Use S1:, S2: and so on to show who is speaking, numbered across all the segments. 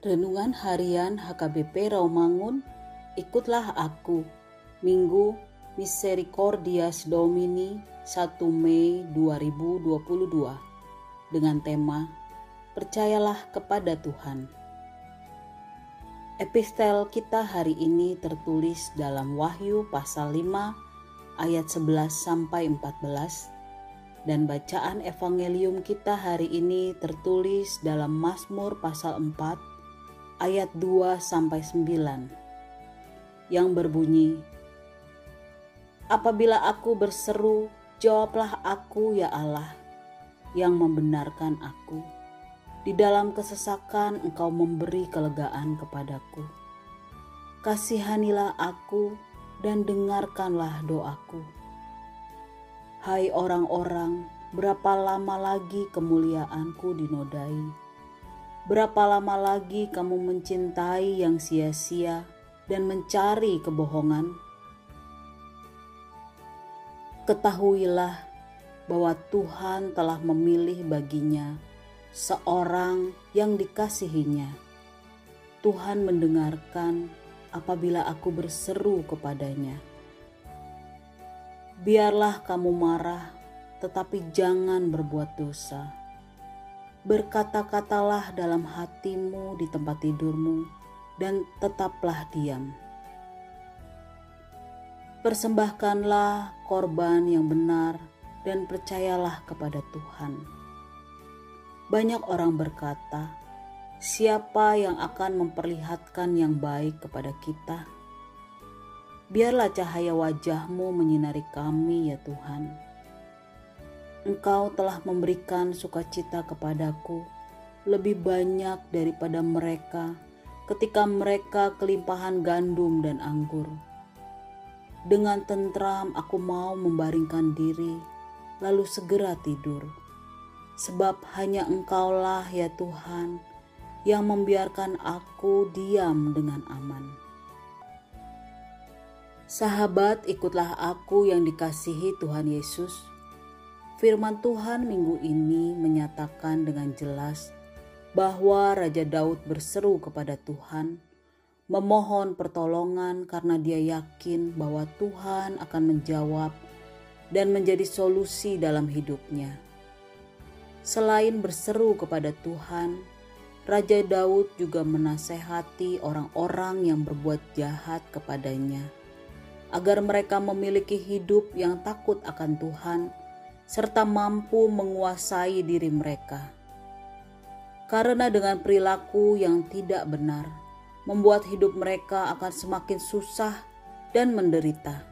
S1: Renungan Harian HKBP Rawamangun, ikutlah aku, Minggu Misericordias Domini 1 Mei 2022, dengan tema Percayalah kepada Tuhan. Epistel kita hari ini tertulis dalam Wahyu pasal 5 ayat 11 sampai 14 dan bacaan evangelium kita hari ini tertulis dalam Mazmur pasal 4 ayat 2 sampai 9 yang berbunyi Apabila aku berseru, jawablah aku ya Allah yang membenarkan aku. Di dalam kesesakan engkau memberi kelegaan kepadaku. Kasihanilah aku dan dengarkanlah doaku. Hai orang-orang, berapa lama lagi kemuliaanku dinodai? Berapa lama lagi kamu mencintai yang sia-sia dan mencari kebohongan? Ketahuilah bahwa Tuhan telah memilih baginya seorang yang dikasihinya. Tuhan mendengarkan apabila aku berseru kepadanya. Biarlah kamu marah, tetapi jangan berbuat dosa Berkata-katalah dalam hatimu di tempat tidurmu, dan tetaplah diam. Persembahkanlah korban yang benar, dan percayalah kepada Tuhan. Banyak orang berkata, "Siapa yang akan memperlihatkan yang baik kepada kita?" Biarlah cahaya wajahmu menyinari kami, ya Tuhan Engkau telah memberikan sukacita kepadaku lebih banyak daripada mereka ketika mereka kelimpahan gandum dan anggur. Dengan tentram aku mau membaringkan diri, lalu segera tidur. Sebab hanya Engkaulah ya Tuhan yang membiarkan aku diam dengan aman. Sahabat, ikutlah aku yang dikasihi Tuhan Yesus Firman Tuhan minggu ini menyatakan dengan jelas bahwa Raja Daud berseru kepada Tuhan, memohon pertolongan karena dia yakin bahwa Tuhan akan menjawab dan menjadi solusi dalam hidupnya. Selain berseru kepada Tuhan, Raja Daud juga menasehati orang-orang yang berbuat jahat kepadanya, agar mereka memiliki hidup yang takut akan Tuhan serta mampu menguasai diri mereka. Karena dengan perilaku yang tidak benar, membuat hidup mereka akan semakin susah dan menderita.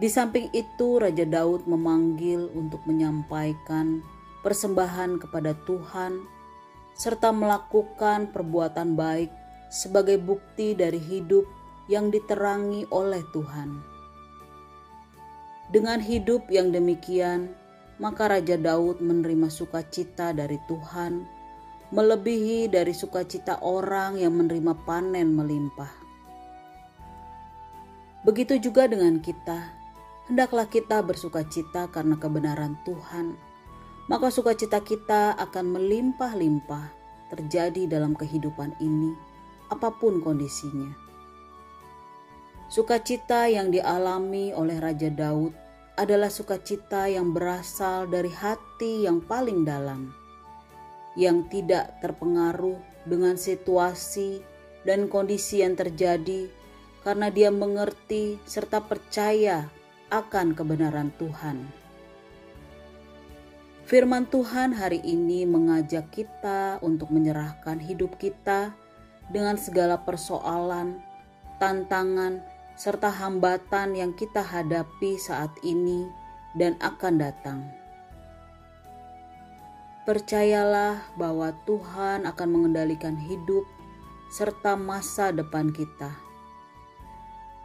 S1: Di samping itu, Raja Daud memanggil untuk menyampaikan persembahan kepada Tuhan serta melakukan perbuatan baik sebagai bukti dari hidup yang diterangi oleh Tuhan. Dengan hidup yang demikian, maka Raja Daud menerima sukacita dari Tuhan, melebihi dari sukacita orang yang menerima panen melimpah. Begitu juga dengan kita, hendaklah kita bersukacita karena kebenaran Tuhan, maka sukacita kita akan melimpah-limpah terjadi dalam kehidupan ini, apa pun kondisinya. Sukacita yang dialami oleh Raja Daud adalah sukacita yang berasal dari hati yang paling dalam, yang tidak terpengaruh dengan situasi dan kondisi yang terjadi, karena dia mengerti serta percaya akan kebenaran Tuhan. Firman Tuhan hari ini mengajak kita untuk menyerahkan hidup kita dengan segala persoalan, tantangan, serta hambatan yang kita hadapi saat ini dan akan datang. Percayalah bahwa Tuhan akan mengendalikan hidup serta masa depan kita.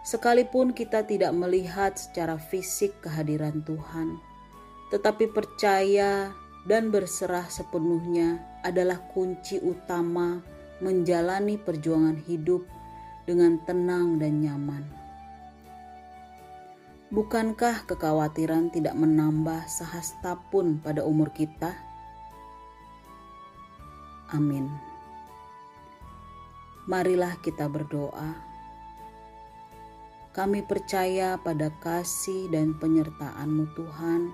S1: Sekalipun kita tidak melihat secara fisik kehadiran Tuhan, tetapi percaya dan berserah sepenuhnya adalah kunci utama menjalani perjuangan hidup dengan tenang dan nyaman. Bukankah kekhawatiran tidak menambah sehasta pun pada umur kita? Amin. marilah kita berdoa. Kami percaya pada kasih dan penyertaan-Mu Tuhan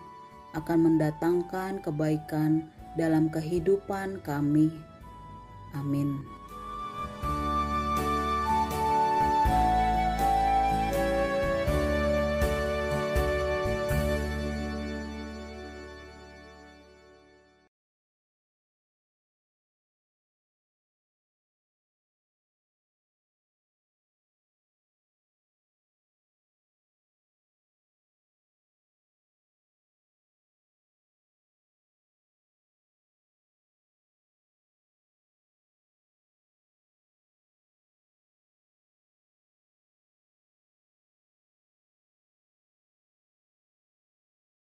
S1: akan mendatangkan kebaikan dalam kehidupan kami. Amin.